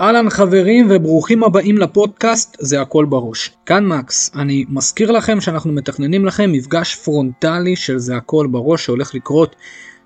אהלן חברים וברוכים הבאים לפודקאסט זה הכל בראש. כאן מקס, אני מזכיר לכם שאנחנו מתכננים לכם מפגש פרונטלי של זה הכל בראש שהולך לקרות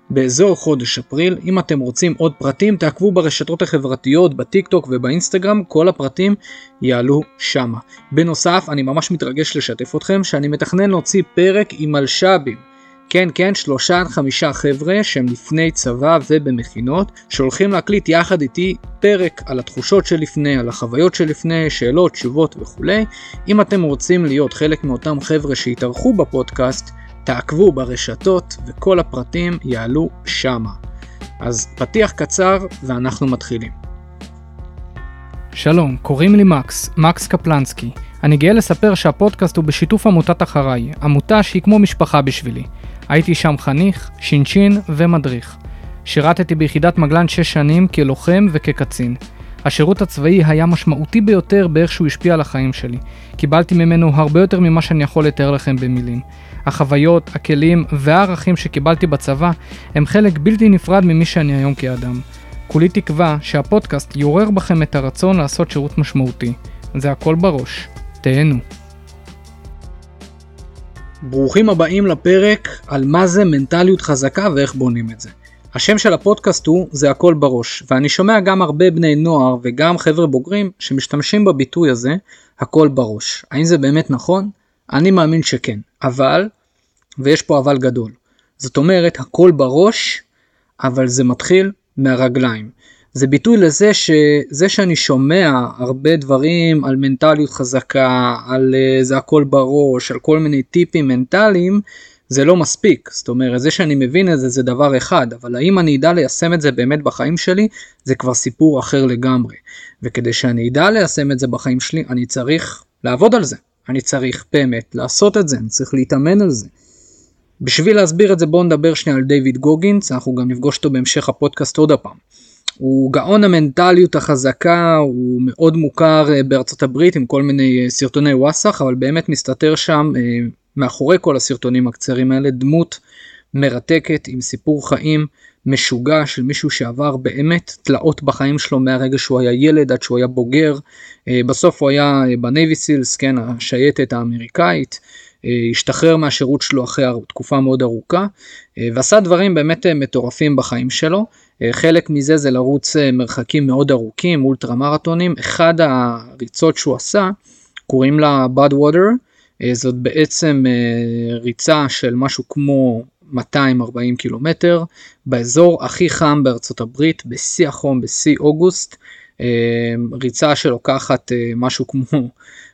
באזור חודש אפריל. אם אתם רוצים עוד פרטים תעקבו ברשתות החברתיות, בטיק טוק ובאינסטגרם, כל הפרטים יעלו שמה. בנוסף, אני ממש מתרגש לשתף אתכם שאני מתכנן להוציא פרק עם מלש"בים. כן כן שלושה עד חמישה חבר'ה שהם לפני צבא ובמכינות שהולכים להקליט יחד איתי פרק על התחושות שלפני, על החוויות שלפני, שאלות, תשובות וכולי. אם אתם רוצים להיות חלק מאותם חבר'ה שהתארחו בפודקאסט, תעקבו ברשתות וכל הפרטים יעלו שמה. אז פתיח קצר ואנחנו מתחילים. שלום, קוראים לי מקס, מקס קפלנסקי. אני גאה לספר שהפודקאסט הוא בשיתוף עמותת אחריי, עמותה שהיא כמו משפחה בשבילי. הייתי שם חניך, שינשין ומדריך. שירתתי ביחידת מגלן 6 שנים כלוחם וכקצין. השירות הצבאי היה משמעותי ביותר באיך שהוא השפיע על החיים שלי. קיבלתי ממנו הרבה יותר ממה שאני יכול לתאר לכם במילים. החוויות, הכלים והערכים שקיבלתי בצבא הם חלק בלתי נפרד ממי שאני היום כאדם. כולי תקווה שהפודקאסט יעורר בכם את הרצון לעשות שירות משמעותי. זה הכל בראש. תהנו. ברוכים הבאים לפרק על מה זה מנטליות חזקה ואיך בונים את זה. השם של הפודקאסט הוא זה הכל בראש ואני שומע גם הרבה בני נוער וגם חבר'ה בוגרים שמשתמשים בביטוי הזה הכל בראש. האם זה באמת נכון? אני מאמין שכן, אבל, ויש פה אבל גדול, זאת אומרת הכל בראש אבל זה מתחיל מהרגליים. זה ביטוי לזה שזה שאני שומע הרבה דברים על מנטליות חזקה, על uh, זה הכל בראש, על כל מיני טיפים מנטליים, זה לא מספיק. זאת אומרת, זה שאני מבין את זה זה דבר אחד, אבל האם אני אדע ליישם את זה באמת בחיים שלי, זה כבר סיפור אחר לגמרי. וכדי שאני אדע ליישם את זה בחיים שלי, אני צריך לעבוד על זה. אני צריך באמת לעשות את זה, אני צריך להתאמן על זה. בשביל להסביר את זה בואו נדבר שנייה על דיוויד גוגינס, אנחנו גם נפגוש אותו בהמשך הפודקאסט עוד הפעם. הוא גאון המנטליות החזקה, הוא מאוד מוכר אה, בארצות הברית עם כל מיני אה, סרטוני וואסאח, אבל באמת מסתתר שם אה, מאחורי כל הסרטונים הקצרים האלה דמות מרתקת עם סיפור חיים משוגע של מישהו שעבר באמת תלאות בחיים שלו מהרגע שהוא היה ילד עד שהוא היה בוגר. בסוף הוא היה בנייבי סילס, כן, השייטת האמריקאית. השתחרר מהשירות שלו אחרי תקופה מאוד ארוכה ועשה דברים באמת מטורפים בחיים שלו. אה, חלק מזה זה לרוץ אה, מרחקים מאוד ארוכים, אולטרה מרתונים. אחד הריצות שהוא עשה, קוראים לה בד ווטר, אה, זאת בעצם ריצה של משהו כמו 240 קילומטר, באזור הכי חם בארצות הברית, בשיא החום, בשיא אוגוסט. ריצה שלוקחת משהו כמו,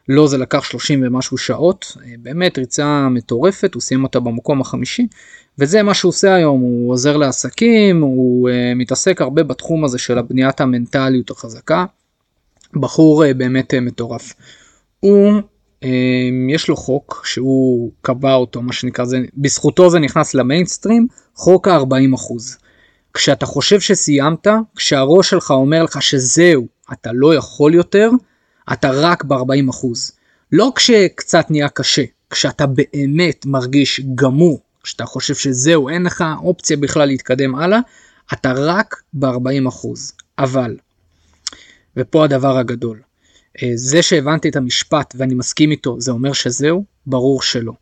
לא זה לקח 30 ומשהו שעות, באמת ריצה מטורפת, הוא סיים אותה במקום החמישי. וזה מה שהוא עושה היום, הוא עוזר לעסקים, הוא uh, מתעסק הרבה בתחום הזה של הבניית המנטליות החזקה. בחור uh, באמת uh, מטורף. הוא, uh, יש לו חוק שהוא קבע אותו, מה שנקרא, זה, בזכותו זה נכנס למיינסטרים, חוק ה-40%. כשאתה חושב שסיימת, כשהראש שלך אומר לך שזהו, אתה לא יכול יותר, אתה רק ב-40%. לא כשקצת נהיה קשה, כשאתה באמת מרגיש גמור, כשאתה חושב שזהו, אין לך אופציה בכלל להתקדם הלאה, אתה רק ב-40%. אבל, ופה הדבר הגדול, אה, זה שהבנתי את המשפט ואני מסכים איתו, זה אומר שזהו? ברור שלא.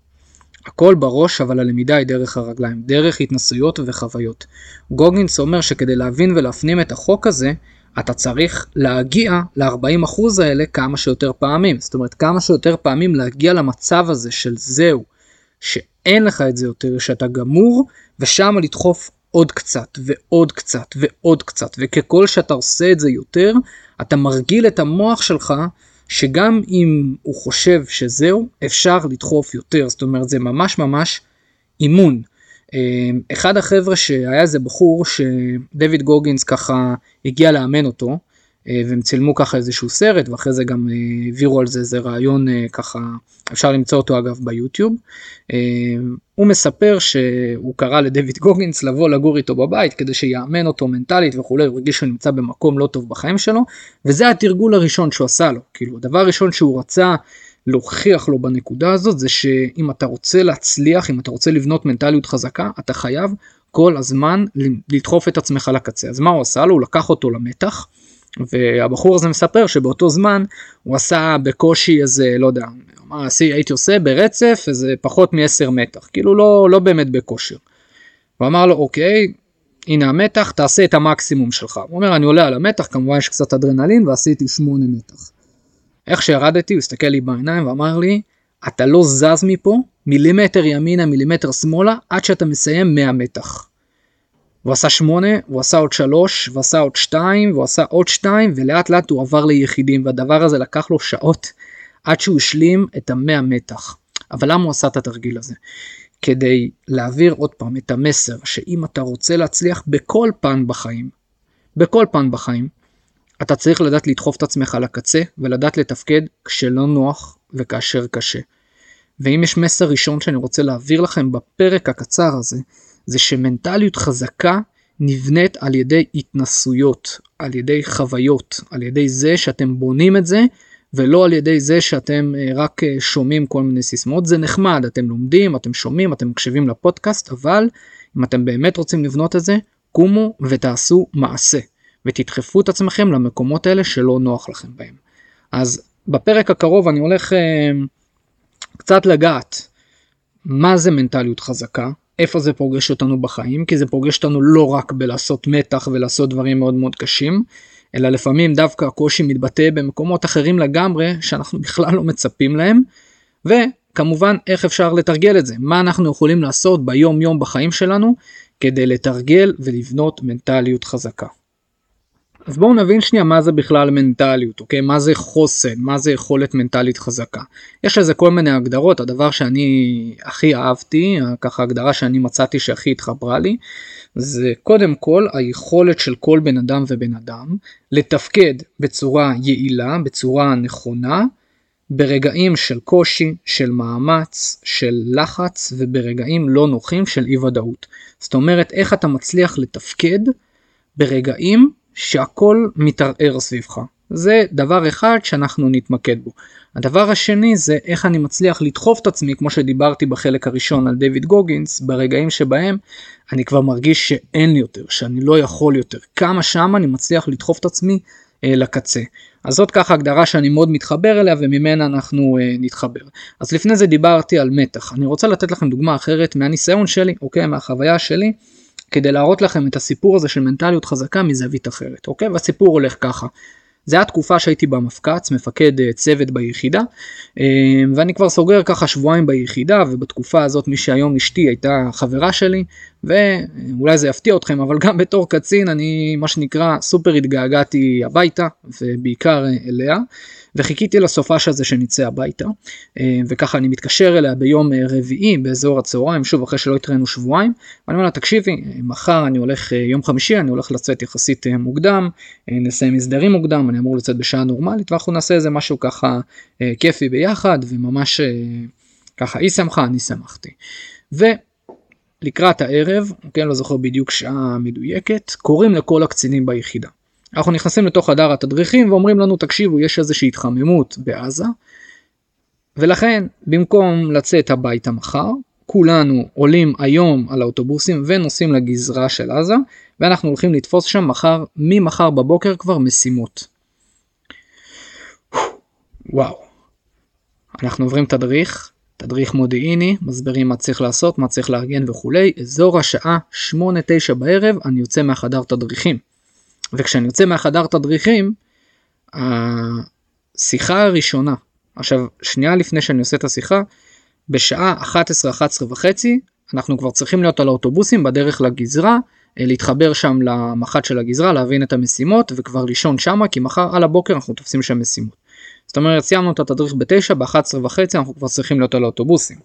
הכל בראש, אבל הלמידה היא דרך הרגליים, דרך התנסויות וחוויות. גוגינס אומר שכדי להבין ולהפנים את החוק הזה, אתה צריך להגיע ל-40% האלה כמה שיותר פעמים. זאת אומרת, כמה שיותר פעמים להגיע למצב הזה של זהו, שאין לך את זה יותר, שאתה גמור, ושם לדחוף עוד קצת ועוד קצת ועוד קצת, וככל שאתה עושה את זה יותר, אתה מרגיל את המוח שלך שגם אם הוא חושב שזהו, אפשר לדחוף יותר, זאת אומרת זה ממש ממש אימון. אה, אחד החבר'ה שהיה איזה בחור שדויד גוגינס ככה הגיע לאמן אותו, אה, והם צילמו ככה איזשהו סרט ואחרי זה גם אה, העבירו על זה איזה רעיון אה, ככה אפשר למצוא אותו אגב ביוטיוב. הוא מספר שהוא קרא לדויד גוגינס לבוא לגור איתו בבית כדי שיאמן אותו מנטלית וכולי הוא הרגיש שהוא נמצא במקום לא טוב בחיים שלו וזה התרגול הראשון שהוא עשה לו כאילו הדבר הראשון שהוא רצה להוכיח לו בנקודה הזאת זה שאם אתה רוצה להצליח אם אתה רוצה לבנות מנטליות חזקה אתה חייב כל הזמן לדחוף את עצמך לקצה אז מה הוא עשה לו הוא לקח אותו למתח. והבחור הזה מספר שבאותו זמן הוא עשה בקושי איזה לא יודע מה הייתי עושה ברצף איזה פחות מ-10 מתח כאילו לא לא באמת בכושר. הוא אמר לו אוקיי הנה המתח תעשה את המקסימום שלך. הוא אומר אני עולה על המתח כמובן יש קצת אדרנלין ועשיתי 8 מתח. איך שירדתי הוא הסתכל לי בעיניים ואמר לי אתה לא זז מפה מילימטר ימינה מילימטר שמאלה עד שאתה מסיים 100 מתח. הוא עשה 8, הוא עשה עוד 3, הוא עשה עוד 2, והוא עשה עוד 2, ולאט לאט הוא עבר ליחידים, והדבר הזה לקח לו שעות עד שהוא השלים את המאה מתח. אבל למה הוא עשה את התרגיל הזה? כדי להעביר עוד פעם את המסר שאם אתה רוצה להצליח בכל פן בחיים, בכל פן בחיים, אתה צריך לדעת לדחוף את עצמך לקצה ולדעת לתפקד כשלא נוח וכאשר קשה. ואם יש מסר ראשון שאני רוצה להעביר לכם בפרק הקצר הזה, זה שמנטליות חזקה נבנית על ידי התנסויות, על ידי חוויות, על ידי זה שאתם בונים את זה ולא על ידי זה שאתם אה, רק אה, שומעים כל מיני סיסמאות. זה נחמד, אתם לומדים, אתם שומעים, אתם מקשיבים לפודקאסט, אבל אם אתם באמת רוצים לבנות את זה, קומו ותעשו מעשה ותדחפו את עצמכם למקומות האלה שלא נוח לכם בהם. אז בפרק הקרוב אני הולך אה, קצת לגעת מה זה מנטליות חזקה, איפה זה פוגש אותנו בחיים, כי זה פוגש אותנו לא רק בלעשות מתח ולעשות דברים מאוד מאוד קשים, אלא לפעמים דווקא הקושי מתבטא במקומות אחרים לגמרי שאנחנו בכלל לא מצפים להם, וכמובן איך אפשר לתרגל את זה, מה אנחנו יכולים לעשות ביום יום בחיים שלנו כדי לתרגל ולבנות מנטליות חזקה. אז בואו נבין שנייה מה זה בכלל מנטליות, אוקיי? מה זה חוסן, מה זה יכולת מנטלית חזקה. יש לזה כל מיני הגדרות, הדבר שאני הכי אהבתי, ככה הגדרה שאני מצאתי שהכי התחברה לי, זה קודם כל היכולת של כל בן אדם ובן אדם לתפקד בצורה יעילה, בצורה נכונה, ברגעים של קושי, של מאמץ, של לחץ וברגעים לא נוחים של אי ודאות. זאת אומרת איך אתה מצליח לתפקד ברגעים שהכל מתערער סביבך. זה דבר אחד שאנחנו נתמקד בו. הדבר השני זה איך אני מצליח לדחוף את עצמי, כמו שדיברתי בחלק הראשון על דיוויד גוגינס, ברגעים שבהם אני כבר מרגיש שאין לי יותר, שאני לא יכול יותר. כמה שם אני מצליח לדחוף את עצמי אה, לקצה. אז זאת ככה הגדרה שאני מאוד מתחבר אליה וממנה אנחנו אה, נתחבר. אז לפני זה דיברתי על מתח. אני רוצה לתת לכם דוגמה אחרת מהניסיון שלי, אוקיי, מהחוויה שלי. כדי להראות לכם את הסיפור הזה של מנטליות חזקה מזווית אחרת, אוקיי? והסיפור הולך ככה. זה היה תקופה שהייתי במפק"ץ, מפקד אה, צוות ביחידה, אה, ואני כבר סוגר ככה שבועיים ביחידה, ובתקופה הזאת מי שהיום אשתי הייתה חברה שלי, ואולי זה יפתיע אתכם, אבל גם בתור קצין אני מה שנקרא סופר התגעגעתי הביתה, ובעיקר אה, אליה. וחיכיתי לסופש הזה שנצא הביתה אה, וככה אני מתקשר אליה ביום אה, רביעי באזור הצהריים שוב אחרי שלא התראינו שבועיים ואני אומר לה תקשיבי אה, מחר אני הולך יום חמישי אני הולך לצאת יחסית מוקדם נסיים הסדרים מוקדם אני אמור לצאת בשעה נורמלית ואנחנו נעשה איזה משהו ככה כיפי ביחד וממש ככה היא שמחה אני שמחתי. ולקראת הערב, כן, לא זוכר בדיוק שעה מדויקת, קוראים לכל הקצינים ביחידה. אנחנו נכנסים לתוך חדר התדריכים ואומרים לנו תקשיבו יש איזושהי התחממות בעזה ולכן במקום לצאת הביתה מחר כולנו עולים היום על האוטובוסים ונוסעים לגזרה של עזה ואנחנו הולכים לתפוס שם מחר ממחר בבוקר כבר משימות. וואו. אנחנו עוברים תדריך, תדריך מודיעיני, מסבירים מה צריך לעשות, מה צריך לארגן וכולי, אזור השעה 8-9 בערב אני יוצא מהחדר תדריכים. וכשאני יוצא מהחדר תדריכים, השיחה הראשונה, עכשיו שנייה לפני שאני עושה את השיחה, בשעה 11, 11 וחצי, אנחנו כבר צריכים להיות על האוטובוסים בדרך לגזרה, אה, להתחבר שם למח"ט של הגזרה, להבין את המשימות וכבר לישון שמה, כי מחר על הבוקר אנחנו תופסים שם משימות. זאת אומרת, סיימנו את התדריך ב-9, ב-11 וחצי אנחנו כבר צריכים להיות על האוטובוסים.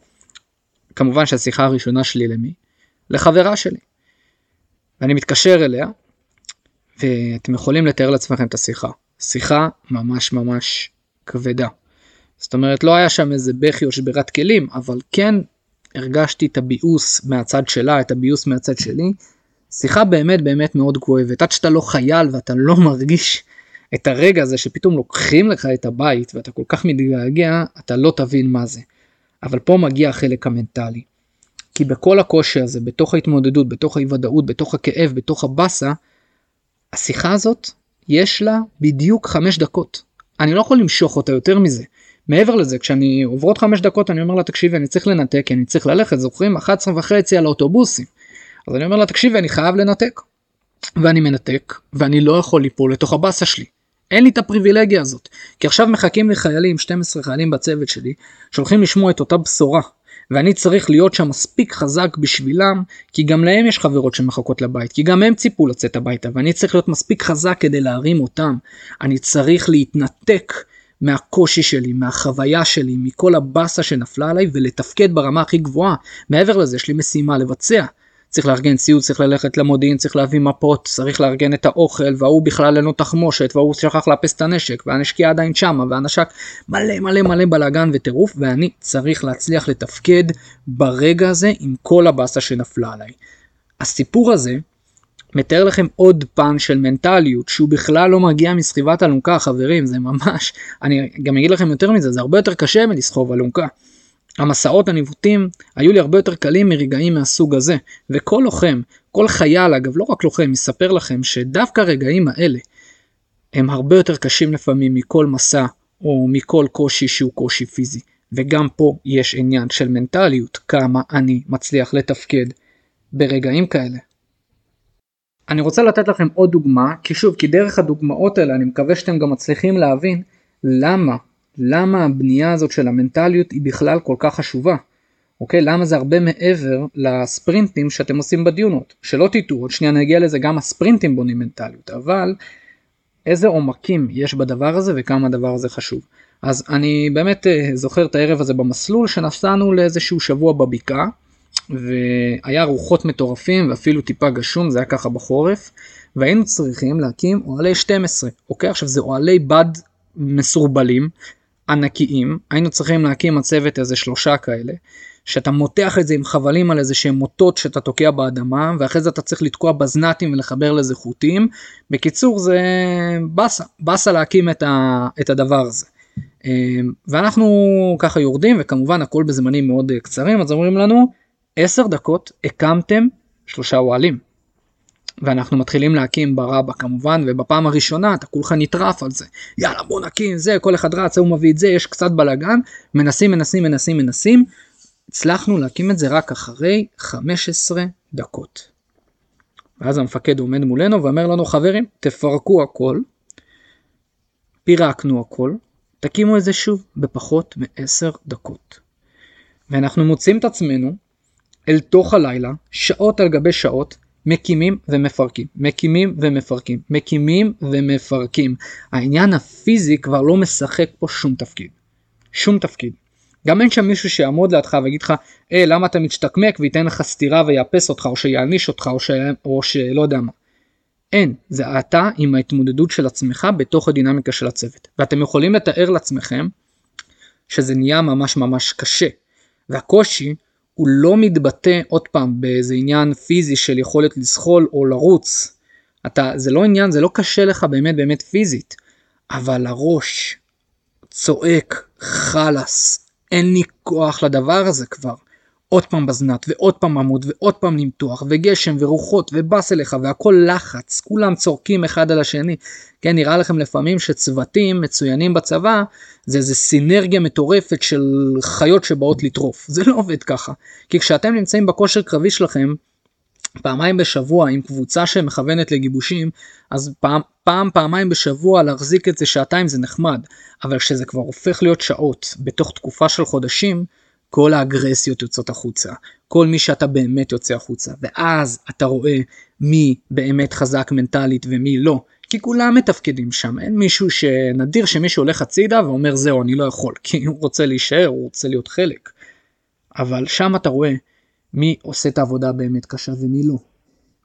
כמובן שהשיחה הראשונה שלי למי? לחברה שלי. ואני מתקשר אליה, ואתם יכולים לתאר לעצמכם את השיחה. שיחה ממש ממש כבדה. זאת אומרת לא היה שם איזה בכי או שבירת כלים אבל כן הרגשתי את הביאוס מהצד שלה את הביאוס מהצד שלי. שיחה באמת באמת מאוד כואבת עד שאתה לא חייל ואתה לא מרגיש את הרגע הזה שפתאום לוקחים לך את הבית ואתה כל כך מתגעגע אתה לא תבין מה זה. אבל פה מגיע החלק המנטלי. כי בכל הקושי הזה בתוך ההתמודדות בתוך האי ודאות בתוך הכאב בתוך הבאסה השיחה הזאת יש לה בדיוק חמש דקות. אני לא יכול למשוך אותה יותר מזה. מעבר לזה כשאני עוברות חמש דקות אני אומר לה תקשיבי אני צריך לנתק אני צריך ללכת זוכרים 11 וחצי על האוטובוסים. אז אני אומר לה תקשיבי אני חייב לנתק. ואני מנתק ואני לא יכול ליפול לתוך הבאסה שלי. אין לי את הפריבילגיה הזאת כי עכשיו מחכים לי חיילים 12 חיילים בצוות שלי שהולכים לשמוע את אותה בשורה ואני צריך להיות שם מספיק חזק בשבילם כי גם להם יש חברות שמחכות לבית כי גם הם ציפו לצאת הביתה ואני צריך להיות מספיק חזק כדי להרים אותם. אני צריך להתנתק מהקושי שלי מהחוויה שלי מכל הבאסה שנפלה עליי ולתפקד ברמה הכי גבוהה. מעבר לזה יש לי משימה לבצע צריך לארגן ציוד, צריך ללכת למודיעין, צריך להביא מפות, צריך לארגן את האוכל, וההוא בכלל אין לו תחמושת, וההוא שכח לאפס את הנשק, והנשקייה עדיין שמה, והנשק מלא מלא מלא בלאגן וטירוף, ואני צריך להצליח לתפקד ברגע הזה עם כל הבאסה שנפלה עליי. הסיפור הזה מתאר לכם עוד פן של מנטליות שהוא בכלל לא מגיע מסחיבת אלונקה חברים זה ממש אני גם אגיד לכם יותר מזה זה הרבה יותר קשה מלסחוב אלונקה. המסעות הניווטים היו לי הרבה יותר קלים מרגעים מהסוג הזה, וכל לוחם, כל חייל אגב, לא רק לוחם, יספר לכם שדווקא הרגעים האלה הם הרבה יותר קשים לפעמים מכל מסע או מכל קושי שהוא קושי פיזי. וגם פה יש עניין של מנטליות, כמה אני מצליח לתפקד ברגעים כאלה. אני רוצה לתת לכם עוד דוגמה, כי שוב, כי דרך הדוגמאות האלה אני מקווה שאתם גם מצליחים להבין למה למה הבנייה הזאת של המנטליות היא בכלל כל כך חשובה. אוקיי? למה זה הרבה מעבר לספרינטים שאתם עושים בדיונות. שלא תטעו, עוד שנייה נגיע לזה, גם הספרינטים בונים מנטליות, אבל איזה עומקים יש בדבר הזה וכמה הדבר הזה חשוב. אז אני באמת אה, זוכר את הערב הזה במסלול שנסענו לאיזשהו שבוע בבקעה והיה רוחות מטורפים ואפילו טיפה גשום זה היה ככה בחורף והיינו צריכים להקים אוהלי 12 אוקיי עכשיו זה אוהלי בד מסורבלים ענקיים, היינו צריכים להקים הצוות איזה שלושה כאלה, שאתה מותח את זה עם חבלים על איזה שהם מוטות שאתה תוקע באדמה, ואחרי זה אתה צריך לתקוע בזנתים ולחבר לזה חוטים. בקיצור זה באסה, באסה להקים את, ה, את הדבר הזה. אמ, ואנחנו ככה יורדים וכמובן הכל בזמנים מאוד קצרים אז אומרים לנו 10 דקות הקמתם שלושה אוהלים. ואנחנו מתחילים להקים ברבה כמובן ובפעם הראשונה אתה כולך נטרף על זה. יאללה בוא נקים זה כל אחד רץ הוא מביא את זה יש קצת בלאגן. מנסים מנסים מנסים מנסים. הצלחנו להקים את זה רק אחרי 15 דקות. ואז המפקד עומד מולנו ואומר לנו חברים תפרקו הכל. פירקנו הכל. תקימו את זה שוב בפחות מ-10 דקות. ואנחנו מוצאים את עצמנו אל תוך הלילה שעות על גבי שעות מקימים ומפרקים, מקימים ומפרקים, מקימים ומפרקים. העניין הפיזי כבר לא משחק פה שום תפקיד. שום תפקיד. גם אין שם מישהו שיעמוד לידך ויגיד לך, אה, למה אתה משתקמק וייתן לך סטירה ויאפס אותך או שיעניש אותך או, ש... או שלא יודע מה. אין, זה אתה עם ההתמודדות של עצמך בתוך הדינמיקה של הצוות. ואתם יכולים לתאר לעצמכם שזה נהיה ממש ממש קשה. והקושי הוא לא מתבטא עוד פעם באיזה עניין פיזי של יכולת לזחול או לרוץ. אתה, זה לא עניין, זה לא קשה לך באמת באמת פיזית, אבל הראש צועק חלאס, אין לי כוח לדבר הזה כבר. עוד פעם בזנת ועוד פעם עמוד ועוד פעם למתוח וגשם ורוחות ובאס אליך והכל לחץ. כולם צורקים אחד על השני. כן נראה לכם לפעמים שצוותים מצוינים בצבא זה איזה סינרגיה מטורפת של חיות שבאות לטרוף. זה לא עובד ככה. כי כשאתם נמצאים בכושר קרבי שלכם פעמיים בשבוע עם קבוצה שמכוונת לגיבושים אז פעם פעם פעמיים בשבוע להחזיק את זה שעתיים זה נחמד. אבל כשזה כבר הופך להיות שעות בתוך תקופה של חודשים כל האגרסיות יוצאות החוצה, כל מי שאתה באמת יוצא החוצה, ואז אתה רואה מי באמת חזק מנטלית ומי לא, כי כולם מתפקדים שם, אין מישהו שנדיר שמישהו הולך הצידה ואומר זהו אני לא יכול, כי הוא רוצה להישאר, הוא רוצה להיות חלק. אבל שם אתה רואה מי עושה את העבודה באמת קשה ומי לא.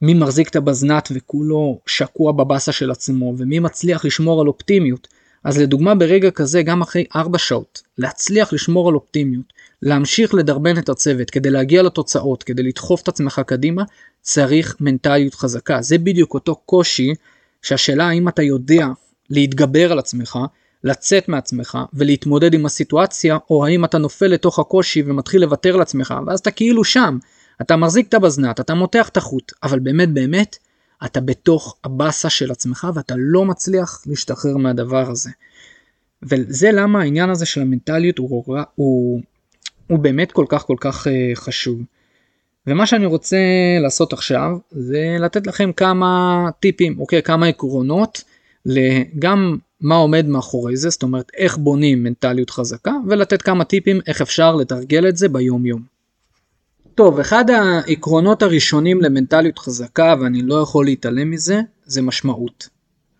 מי מחזיק את הבזנת וכולו שקוע בבאסה של עצמו, ומי מצליח לשמור על אופטימיות. אז לדוגמה ברגע כזה גם אחרי 4 שעות להצליח לשמור על אופטימיות להמשיך לדרבן את הצוות. כדי להגיע לתוצאות כדי לדחוף את עצמך קדימה צריך מנטליות חזקה. זה בדיוק אותו קושי שהשאלה האם אתה יודע להתגבר על עצמך לצאת מעצמך ולהתמודד עם הסיטואציה או האם אתה נופל לתוך הקושי ומתחיל לוותר לעצמך ואז אתה כאילו שם. אתה מחזיק את הבזנת אתה מותח את החוט אבל באמת באמת אתה בתוך הבאסה של עצמך ואתה לא מצליח להשתחרר מהדבר הזה. וזה למה העניין הזה של המנטליות הוא, הוא, הוא באמת כל כך כל כך uh, חשוב. ומה שאני רוצה לעשות עכשיו זה לתת לכם כמה טיפים, אוקיי, כמה עקרונות גם מה עומד מאחורי זה, זאת אומרת איך בונים מנטליות חזקה, ולתת כמה טיפים איך אפשר לתרגל את זה ביום יום. טוב, אחד העקרונות הראשונים למנטליות חזקה, ואני לא יכול להתעלם מזה, זה משמעות.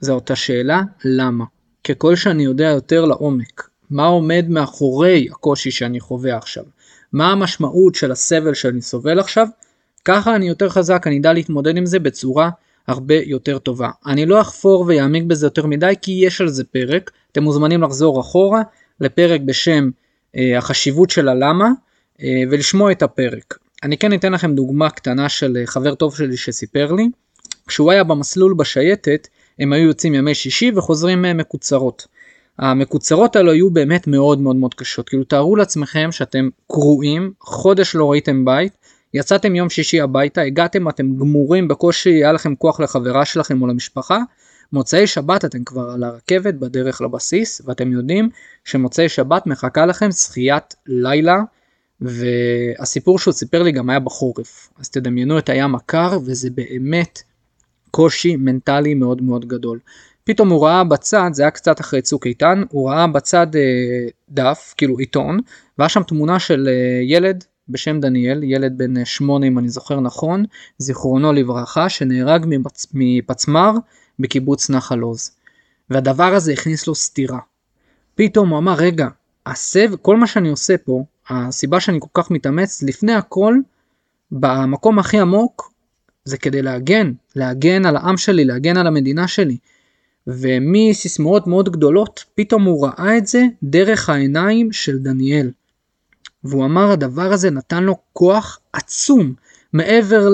זו אותה שאלה, למה? ככל שאני יודע יותר לעומק, מה עומד מאחורי הקושי שאני חווה עכשיו, מה המשמעות של הסבל שאני סובל עכשיו, ככה אני יותר חזק, אני אדע להתמודד עם זה בצורה הרבה יותר טובה. אני לא אחפור ויעמיק בזה יותר מדי כי יש על זה פרק, אתם מוזמנים לחזור אחורה לפרק בשם אה, החשיבות של הלמה אה, ולשמוע את הפרק. אני כן אתן לכם דוגמה קטנה של אה, חבר טוב שלי שסיפר לי, כשהוא היה במסלול בשייטת הם היו יוצאים ימי שישי וחוזרים אה, מקוצרות. המקוצרות האלו היו באמת מאוד מאוד מאוד קשות, כאילו תארו לעצמכם שאתם קרועים, חודש לא ראיתם בית, יצאתם יום שישי הביתה, הגעתם, אתם גמורים, בקושי היה לכם כוח לחברה שלכם או למשפחה, מוצאי שבת אתם כבר על הרכבת בדרך לבסיס, ואתם יודעים שמוצאי שבת מחכה לכם שחיית לילה, והסיפור שהוא סיפר לי גם היה בחורף. אז תדמיינו את הים הקר, וזה באמת קושי מנטלי מאוד מאוד גדול. פתאום הוא ראה בצד, זה היה קצת אחרי צוק איתן, הוא ראה בצד אה, דף, כאילו עיתון, והיה שם תמונה של אה, ילד בשם דניאל, ילד בן שמונה אם אני זוכר נכון, זיכרונו לברכה, שנהרג מפצ... מפצמ"ר בקיבוץ נחל עוז. והדבר הזה הכניס לו סתירה. פתאום הוא אמר, רגע, הסב, כל מה שאני עושה פה, הסיבה שאני כל כך מתאמץ, לפני הכל, במקום הכי עמוק, זה כדי להגן, להגן על העם שלי, להגן על המדינה שלי. ומסיסמאות מאוד גדולות, פתאום הוא ראה את זה דרך העיניים של דניאל. והוא אמר הדבר הזה נתן לו כוח עצום מעבר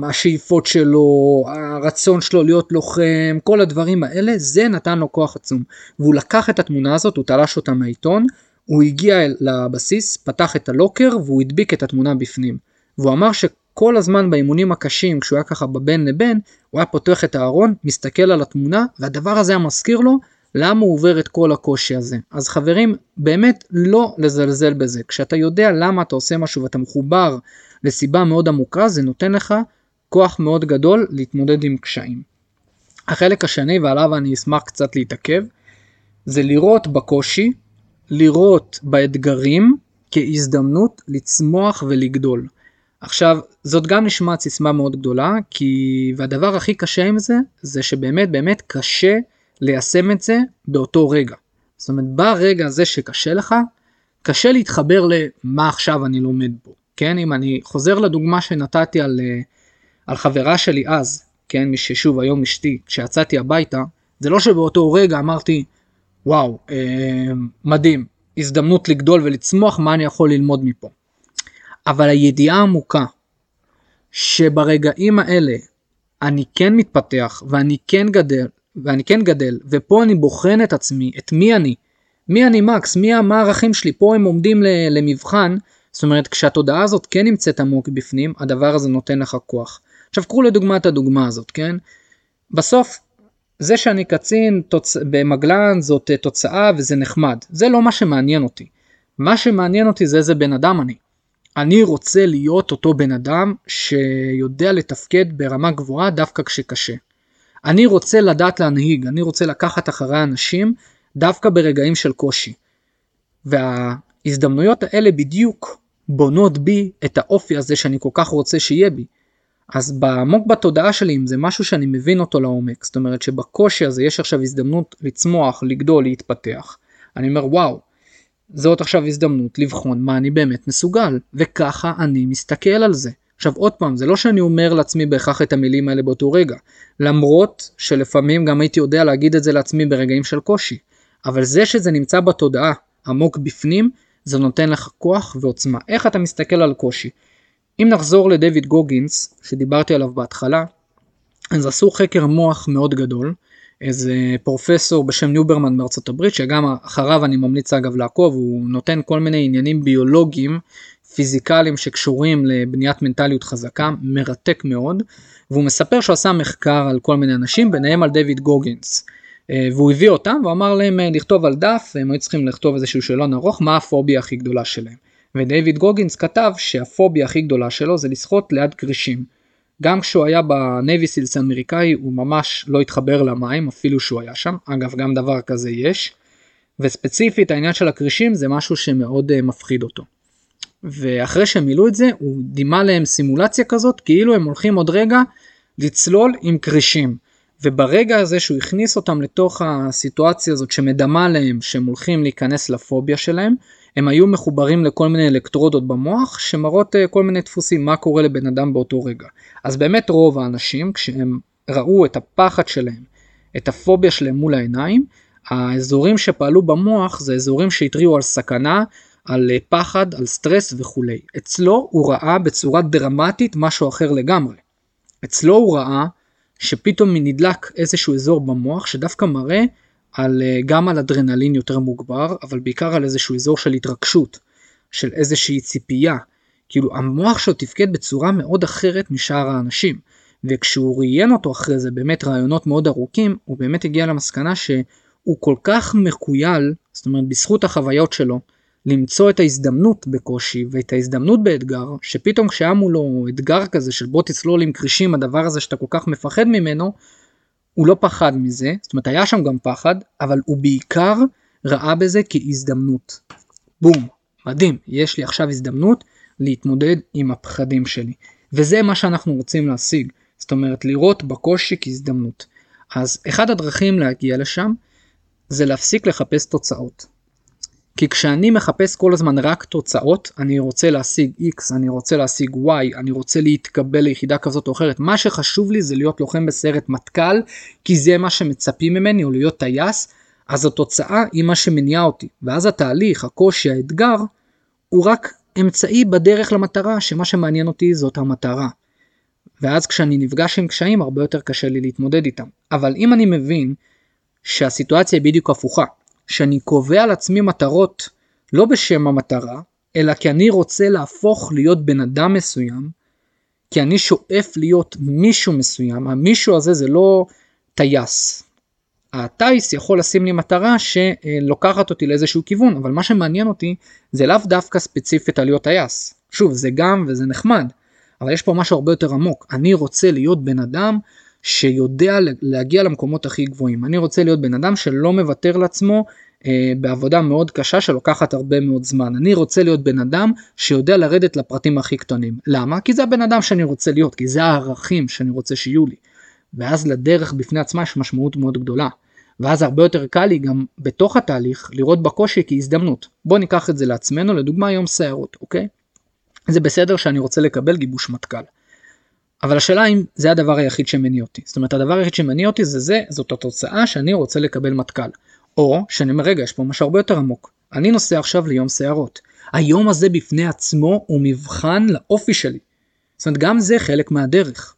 לשאיפות אה, שלו, הרצון שלו להיות לוחם, כל הדברים האלה, זה נתן לו כוח עצום. והוא לקח את התמונה הזאת, הוא תלש אותה מהעיתון, הוא הגיע לבסיס, פתח את הלוקר והוא הדביק את התמונה בפנים. והוא אמר שכל הזמן באימונים הקשים, כשהוא היה ככה בבין לבין, הוא היה פותח את הארון, מסתכל על התמונה, והדבר הזה היה מזכיר לו למה הוא עובר את כל הקושי הזה. אז חברים, באמת לא לזלזל בזה. כשאתה יודע למה אתה עושה משהו ואתה מחובר לסיבה מאוד עמוקה, זה נותן לך כוח מאוד גדול להתמודד עם קשיים. החלק השני, ועליו אני אשמח קצת להתעכב, זה לראות בקושי, לראות באתגרים כהזדמנות לצמוח ולגדול. עכשיו, זאת גם נשמעת סיסמה מאוד גדולה, כי, והדבר הכי קשה עם זה, זה שבאמת באמת קשה ליישם את זה באותו רגע. זאת אומרת, ברגע הזה שקשה לך, קשה להתחבר למה עכשיו אני לומד בו. כן, אם אני חוזר לדוגמה שנתתי על, אה, על חברה שלי אז, כן, מי ששוב היום אשתי, כשיצאתי הביתה, זה לא שבאותו רגע אמרתי, וואו, אה, מדהים, הזדמנות לגדול ולצמוח, מה אני יכול ללמוד מפה. אבל הידיעה העמוקה שברגעים האלה אני כן מתפתח ואני כן גדל ואני כן גדל, ופה אני בוחן את עצמי, את מי אני, מי אני מקס, מי, מה הערכים שלי, פה הם עומדים למבחן, זאת אומרת כשהתודעה הזאת כן נמצאת עמוק בפנים, הדבר הזה נותן לך כוח. עכשיו קחו לדוגמה את הדוגמה הזאת, כן? בסוף, זה שאני קצין תוצ... במגלן זאת אה, תוצאה וזה נחמד, זה לא מה שמעניין אותי. מה שמעניין אותי זה איזה בן אדם אני. אני רוצה להיות אותו בן אדם שיודע לתפקד ברמה גבוהה דווקא כשקשה. אני רוצה לדעת להנהיג, אני רוצה לקחת אחרי אנשים דווקא ברגעים של קושי. וההזדמנויות האלה בדיוק בונות בי את האופי הזה שאני כל כך רוצה שיהיה בי. אז בעמוק בתודעה שלי, אם זה משהו שאני מבין אותו לעומק, זאת אומרת שבקושי הזה יש עכשיו הזדמנות לצמוח, לגדול, להתפתח, אני אומר וואו, זאת עכשיו הזדמנות לבחון מה אני באמת מסוגל, וככה אני מסתכל על זה. עכשיו עוד פעם, זה לא שאני אומר לעצמי בהכרח את המילים האלה באותו רגע, למרות שלפעמים גם הייתי יודע להגיד את זה לעצמי ברגעים של קושי, אבל זה שזה נמצא בתודעה עמוק בפנים, זה נותן לך כוח ועוצמה. איך אתה מסתכל על קושי? אם נחזור לדויד גוגינס, שדיברתי עליו בהתחלה, אז עשו מחקר מוח מאוד גדול, איזה פרופסור בשם יוברמן מארצות הברית, שגם אחריו אני ממליץ אגב לעקוב, הוא נותן כל מיני עניינים ביולוגיים פיזיקליים שקשורים לבניית מנטליות חזקה, מרתק מאוד, והוא מספר שהוא עשה מחקר על כל מיני אנשים, ביניהם על דיוויד גוגינס. אה, והוא הביא אותם ואמר להם אה, לכתוב על דף, הם היו צריכים לכתוב איזשהו שאלון ארוך, מה הפוביה הכי גדולה שלהם. ודייוויד גוגינס כתב שהפוביה הכי גדולה שלו זה לשחות ליד כרישים. גם כשהוא היה בנייבי סילס האמריקאי הוא ממש לא התחבר למים אפילו שהוא היה שם, אגב גם דבר כזה יש. וספציפית העניין של הכרישים זה משהו שמאוד uh, מפחיד אותו. ואחרי שהם מילאו את זה הוא דימה להם סימולציה כזאת כאילו הם הולכים עוד רגע לצלול עם כרישים. וברגע הזה שהוא הכניס אותם לתוך הסיטואציה הזאת שמדמה להם שהם הולכים להיכנס לפוביה שלהם, הם היו מחוברים לכל מיני אלקטרודות במוח שמראות uh, כל מיני דפוסים מה קורה לבן אדם באותו רגע. אז באמת רוב האנשים כשהם ראו את הפחד שלהם, את הפוביה שלהם מול העיניים, האזורים שפעלו במוח זה אזורים שהתריעו על סכנה, על uh, פחד, על סטרס וכולי. אצלו הוא ראה בצורה דרמטית משהו אחר לגמרי. אצלו הוא ראה שפתאום נדלק איזשהו אזור במוח שדווקא מראה על, אה, גם על אדרנלין יותר מוגבר, אבל בעיקר על איזשהו אזור של התרגשות, של איזושהי ציפייה. כאילו המוח שלו תפקד בצורה מאוד אחרת משאר האנשים. וכשהוא ראיין אותו אחרי זה באמת רעיונות מאוד ארוכים, הוא באמת הגיע למסקנה שהוא כל כך מקוייל, זאת אומרת בזכות החוויות שלו, למצוא את ההזדמנות בקושי ואת ההזדמנות באתגר, שפתאום כשהיה מולו אתגר כזה של בוא תצלול עם כרישים, הדבר הזה שאתה כל כך מפחד ממנו, הוא לא פחד מזה, זאת אומרת היה שם גם פחד, אבל הוא בעיקר ראה בזה כהזדמנות. בום, מדהים, יש לי עכשיו הזדמנות להתמודד עם הפחדים שלי. וזה מה שאנחנו רוצים להשיג, זאת אומרת לראות בקושי כהזדמנות. אז אחד הדרכים להגיע לשם זה להפסיק לחפש תוצאות. כי כשאני מחפש כל הזמן רק תוצאות, אני רוצה להשיג x, אני רוצה להשיג y, אני רוצה להתקבל ליחידה כזאת או אחרת, מה שחשוב לי זה להיות לוחם בסיירת מטכ"ל, כי זה מה שמצפים ממני, או להיות טייס, אז התוצאה היא מה שמניע אותי. ואז התהליך, הקושי, האתגר, הוא רק אמצעי בדרך למטרה, שמה שמעניין אותי זאת המטרה. ואז כשאני נפגש עם קשיים, הרבה יותר קשה לי להתמודד איתם. אבל אם אני מבין שהסיטואציה היא בדיוק הפוכה, שאני קובע לעצמי מטרות לא בשם המטרה, אלא כי אני רוצה להפוך להיות בן אדם מסוים, כי אני שואף להיות מישהו מסוים, המישהו הזה זה לא טייס. הטייס יכול לשים לי מטרה שלוקחת אותי לאיזשהו כיוון, אבל מה שמעניין אותי זה לאו דווקא ספציפית על להיות טייס. שוב, זה גם וזה נחמד, אבל יש פה משהו הרבה יותר עמוק. אני רוצה להיות בן אדם שיודע להגיע למקומות הכי גבוהים. אני רוצה להיות בן אדם שלא מוותר לעצמו אה, בעבודה מאוד קשה שלוקחת הרבה מאוד זמן. אני רוצה להיות בן אדם שיודע לרדת לפרטים הכי קטנים. למה? כי זה הבן אדם שאני רוצה להיות, כי זה הערכים שאני רוצה שיהיו לי. ואז לדרך בפני עצמה יש משמעות מאוד גדולה. ואז הרבה יותר קל לי גם בתוך התהליך לראות בקושי כהזדמנות. בוא ניקח את זה לעצמנו, לדוגמה היום סיירות, אוקיי? זה בסדר שאני רוצה לקבל גיבוש מטכ"ל. אבל השאלה אם זה הדבר היחיד שמניע אותי. זאת אומרת הדבר היחיד שמניע אותי זה זה, זאת התוצאה שאני רוצה לקבל מטכ"ל. או שאני אומר רגע יש פה משהו הרבה יותר עמוק. אני נוסע עכשיו ליום סערות. היום הזה בפני עצמו הוא מבחן לאופי שלי. זאת אומרת גם זה חלק מהדרך.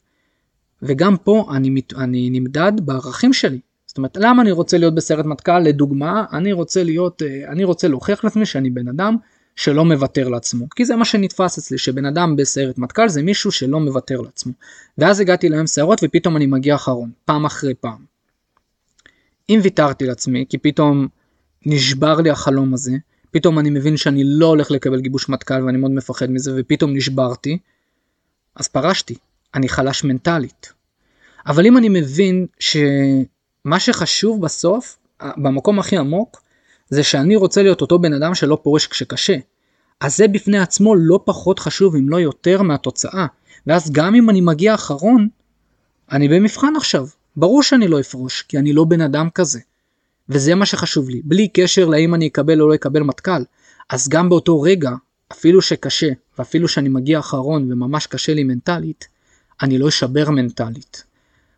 וגם פה אני, מת, אני נמדד בערכים שלי. זאת אומרת למה אני רוצה להיות בסרט מטכ"ל לדוגמה אני רוצה להיות אה, אני רוצה להוכיח לעצמי שאני בן אדם שלא מוותר לעצמו. כי זה מה שנתפס אצלי, שבן אדם בסיירת מטכ"ל זה מישהו שלא מוותר לעצמו. ואז הגעתי ליום סיירות ופתאום אני מגיע אחרון, פעם אחרי פעם. אם ויתרתי לעצמי, כי פתאום נשבר לי החלום הזה, פתאום אני מבין שאני לא הולך לקבל גיבוש מטכ"ל ואני מאוד מפחד מזה, ופתאום נשברתי, אז פרשתי. אני חלש מנטלית. אבל אם אני מבין שמה שחשוב בסוף, במקום הכי עמוק, זה שאני רוצה להיות אותו בן אדם שלא פורש כשקשה. אז זה בפני עצמו לא פחות חשוב אם לא יותר מהתוצאה. ואז גם אם אני מגיע אחרון, אני במבחן עכשיו. ברור שאני לא אפרוש, כי אני לא בן אדם כזה. וזה מה שחשוב לי, בלי קשר לאם אני אקבל או לא אקבל מטכ"ל. אז גם באותו רגע, אפילו שקשה, ואפילו שאני מגיע אחרון וממש קשה לי מנטלית, אני לא אשבר מנטלית.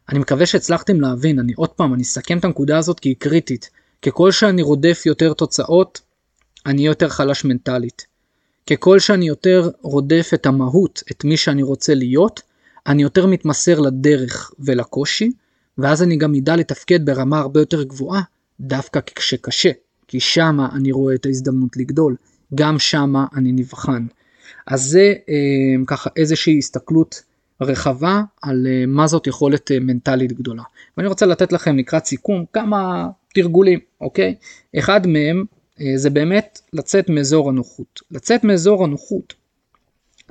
אני מקווה שהצלחתם להבין, אני עוד פעם, אני אסכם את הנקודה הזאת כי היא קריטית. ככל שאני רודף יותר תוצאות, אני יותר חלש מנטלית. ככל שאני יותר רודף את המהות, את מי שאני רוצה להיות, אני יותר מתמסר לדרך ולקושי, ואז אני גם אדע לתפקד ברמה הרבה יותר גבוהה, דווקא כשקשה, כי שמה אני רואה את ההזדמנות לגדול, גם שמה אני נבחן. אז זה אה, ככה איזושהי הסתכלות רחבה על אה, מה זאת יכולת אה, מנטלית גדולה. ואני רוצה לתת לכם לקראת סיכום כמה תרגולים, אוקיי? אחד מהם אה, זה באמת לצאת מאזור הנוחות. לצאת מאזור הנוחות,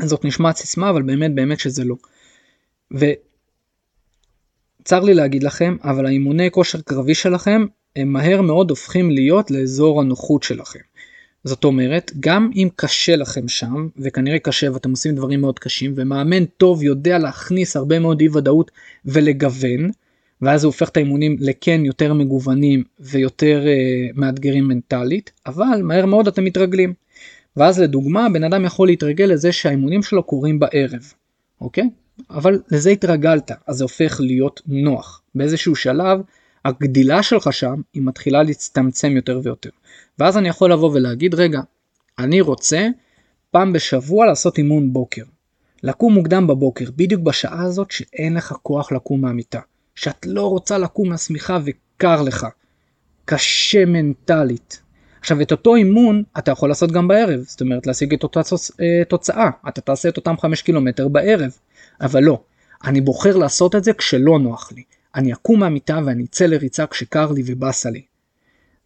זאת נשמעת סיסמה, אבל באמת באמת שזה לא. וצר לי להגיד לכם, אבל האימוני כושר קרבי שלכם, הם מהר מאוד הופכים להיות לאזור הנוחות שלכם. זאת אומרת, גם אם קשה לכם שם, וכנראה קשה ואתם עושים דברים מאוד קשים, ומאמן טוב יודע להכניס הרבה מאוד אי ודאות ולגוון, ואז זה הופך את האימונים לכן יותר מגוונים ויותר uh, מאתגרים מנטלית, אבל מהר מאוד אתם מתרגלים. ואז לדוגמה, בן אדם יכול להתרגל לזה שהאימונים שלו קורים בערב, אוקיי? אבל לזה התרגלת, אז זה הופך להיות נוח. באיזשהו שלב, הגדילה שלך שם, היא מתחילה להצטמצם יותר ויותר. ואז אני יכול לבוא ולהגיד, רגע, אני רוצה פעם בשבוע לעשות אימון בוקר. לקום מוקדם בבוקר, בדיוק בשעה הזאת שאין לך כוח לקום מהמיטה. שאת לא רוצה לקום מהשמיכה וקר לך. קשה מנטלית. עכשיו את אותו אימון אתה יכול לעשות גם בערב, זאת אומרת להשיג את אותה אה, תוצאה, אתה תעשה את אותם 5 קילומטר בערב, אבל לא, אני בוחר לעשות את זה כשלא נוח לי, אני אקום מהמיטה ואני אצא לריצה כשקר לי ובאסה לי.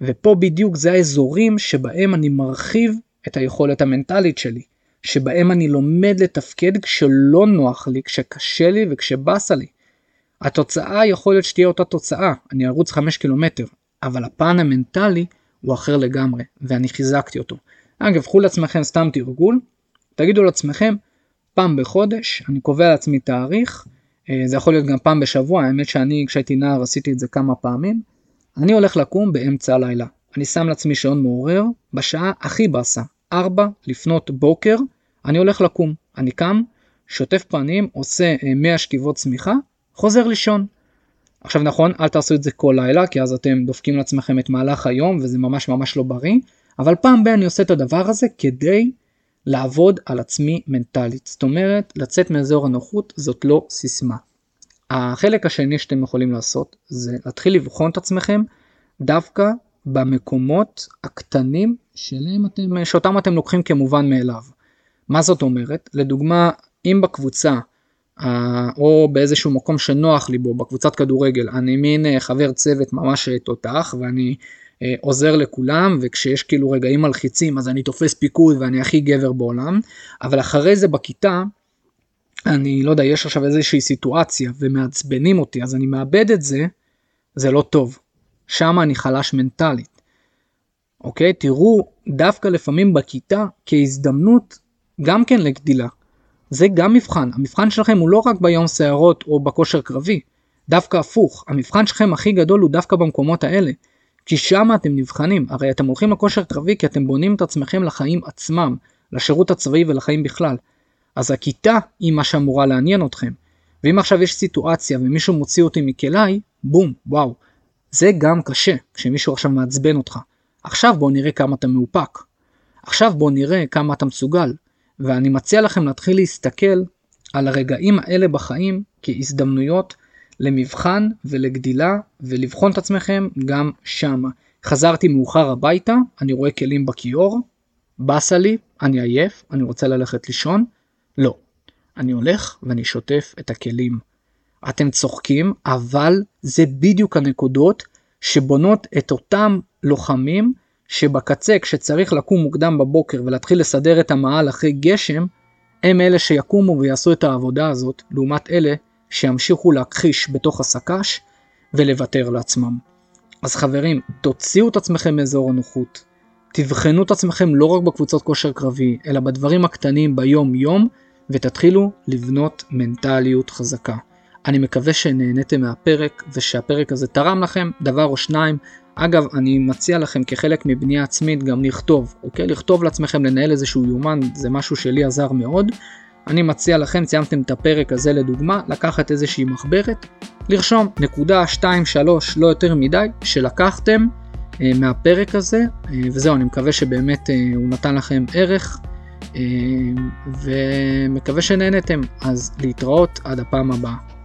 ופה בדיוק זה האזורים שבהם אני מרחיב את היכולת המנטלית שלי, שבהם אני לומד לתפקד כשלא נוח לי, כשקשה לי וכשבאסה לי. התוצאה יכול להיות שתהיה אותה תוצאה, אני ארוץ 5 קילומטר, אבל הפן המנטלי הוא אחר לגמרי, ואני חיזקתי אותו. אגב, קחו לעצמכם סתם תרגול, תגידו לעצמכם, פעם בחודש, אני קובע לעצמי תאריך, אה, זה יכול להיות גם פעם בשבוע, האמת שאני כשהייתי נער עשיתי את זה כמה פעמים, אני הולך לקום באמצע הלילה. אני שם לעצמי שעון מעורר בשעה הכי באסה, 4 לפנות בוקר, אני הולך לקום. אני קם, שוטף פנים, עושה 100 אה, שכיבות צמיחה, חוזר לישון. עכשיו נכון, אל תעשו את זה כל לילה, כי אז אתם דופקים לעצמכם את מהלך היום, וזה ממש ממש לא בריא, אבל פעם ב- אני עושה את הדבר הזה כדי לעבוד על עצמי מנטלית. זאת אומרת, לצאת מאזור הנוחות זאת לא סיסמה. החלק השני שאתם יכולים לעשות זה להתחיל לבחון את עצמכם דווקא במקומות הקטנים שלהם אתם, שאותם אתם לוקחים כמובן מאליו. מה זאת אומרת? לדוגמה, אם בקבוצה או באיזשהו מקום שנוח לי בו, בקבוצת כדורגל, אני מין אה, חבר צוות ממש אה, תותח ואני אה, עוזר לכולם וכשיש כאילו רגעים מלחיצים אז אני תופס פיקוד ואני הכי גבר בעולם, אבל אחרי זה בכיתה אני לא יודע, יש עכשיו איזושהי סיטואציה ומעצבנים אותי, אז אני מאבד את זה, זה לא טוב. שם אני חלש מנטלית. אוקיי? תראו, דווקא לפעמים בכיתה כהזדמנות גם כן לגדילה. זה גם מבחן. המבחן שלכם הוא לא רק ביום סערות או בכושר קרבי, דווקא הפוך. המבחן שלכם הכי גדול הוא דווקא במקומות האלה. כי שם אתם נבחנים. הרי אתם הולכים לכושר קרבי כי אתם בונים את עצמכם לחיים עצמם, לשירות הצבאי ולחיים בכלל. אז הכיתה היא מה שאמורה לעניין אתכם. ואם עכשיו יש סיטואציה ומישהו מוציא אותי מכליי, בום, וואו. זה גם קשה, כשמישהו עכשיו מעצבן אותך. עכשיו בואו נראה כמה אתה מאופק. עכשיו בואו נראה כמה אתה מסוגל. ואני מציע לכם להתחיל להסתכל על הרגעים האלה בחיים כהזדמנויות למבחן ולגדילה ולבחון את עצמכם גם שם. חזרתי מאוחר הביתה, אני רואה כלים בכיור, באסה לי, אני עייף, אני רוצה ללכת לישון, לא. אני הולך ואני שוטף את הכלים. אתם צוחקים, אבל זה בדיוק הנקודות שבונות את אותם לוחמים שבקצה כשצריך לקום מוקדם בבוקר ולהתחיל לסדר את המעל אחרי גשם, הם אלה שיקומו ויעשו את העבודה הזאת, לעומת אלה שימשיכו להכחיש בתוך הסק"ש ולוותר לעצמם. אז חברים, תוציאו את עצמכם מאזור הנוחות, תבחנו את עצמכם לא רק בקבוצות כושר קרבי, אלא בדברים הקטנים ביום יום, ותתחילו לבנות מנטליות חזקה. אני מקווה שנהניתם מהפרק ושהפרק הזה תרם לכם דבר או שניים. אגב, אני מציע לכם כחלק מבנייה עצמית גם לכתוב, אוקיי? לכתוב לעצמכם לנהל איזשהו יומן, זה משהו שלי עזר מאוד. אני מציע לכם, סיימתם את הפרק הזה לדוגמה, לקחת איזושהי מחברת, לרשום נקודה 2, 3, לא יותר מדי, שלקחתם אה, מהפרק הזה, אה, וזהו, אני מקווה שבאמת אה, הוא נתן לכם ערך. ומקווה שנהנתם, אז להתראות עד הפעם הבאה.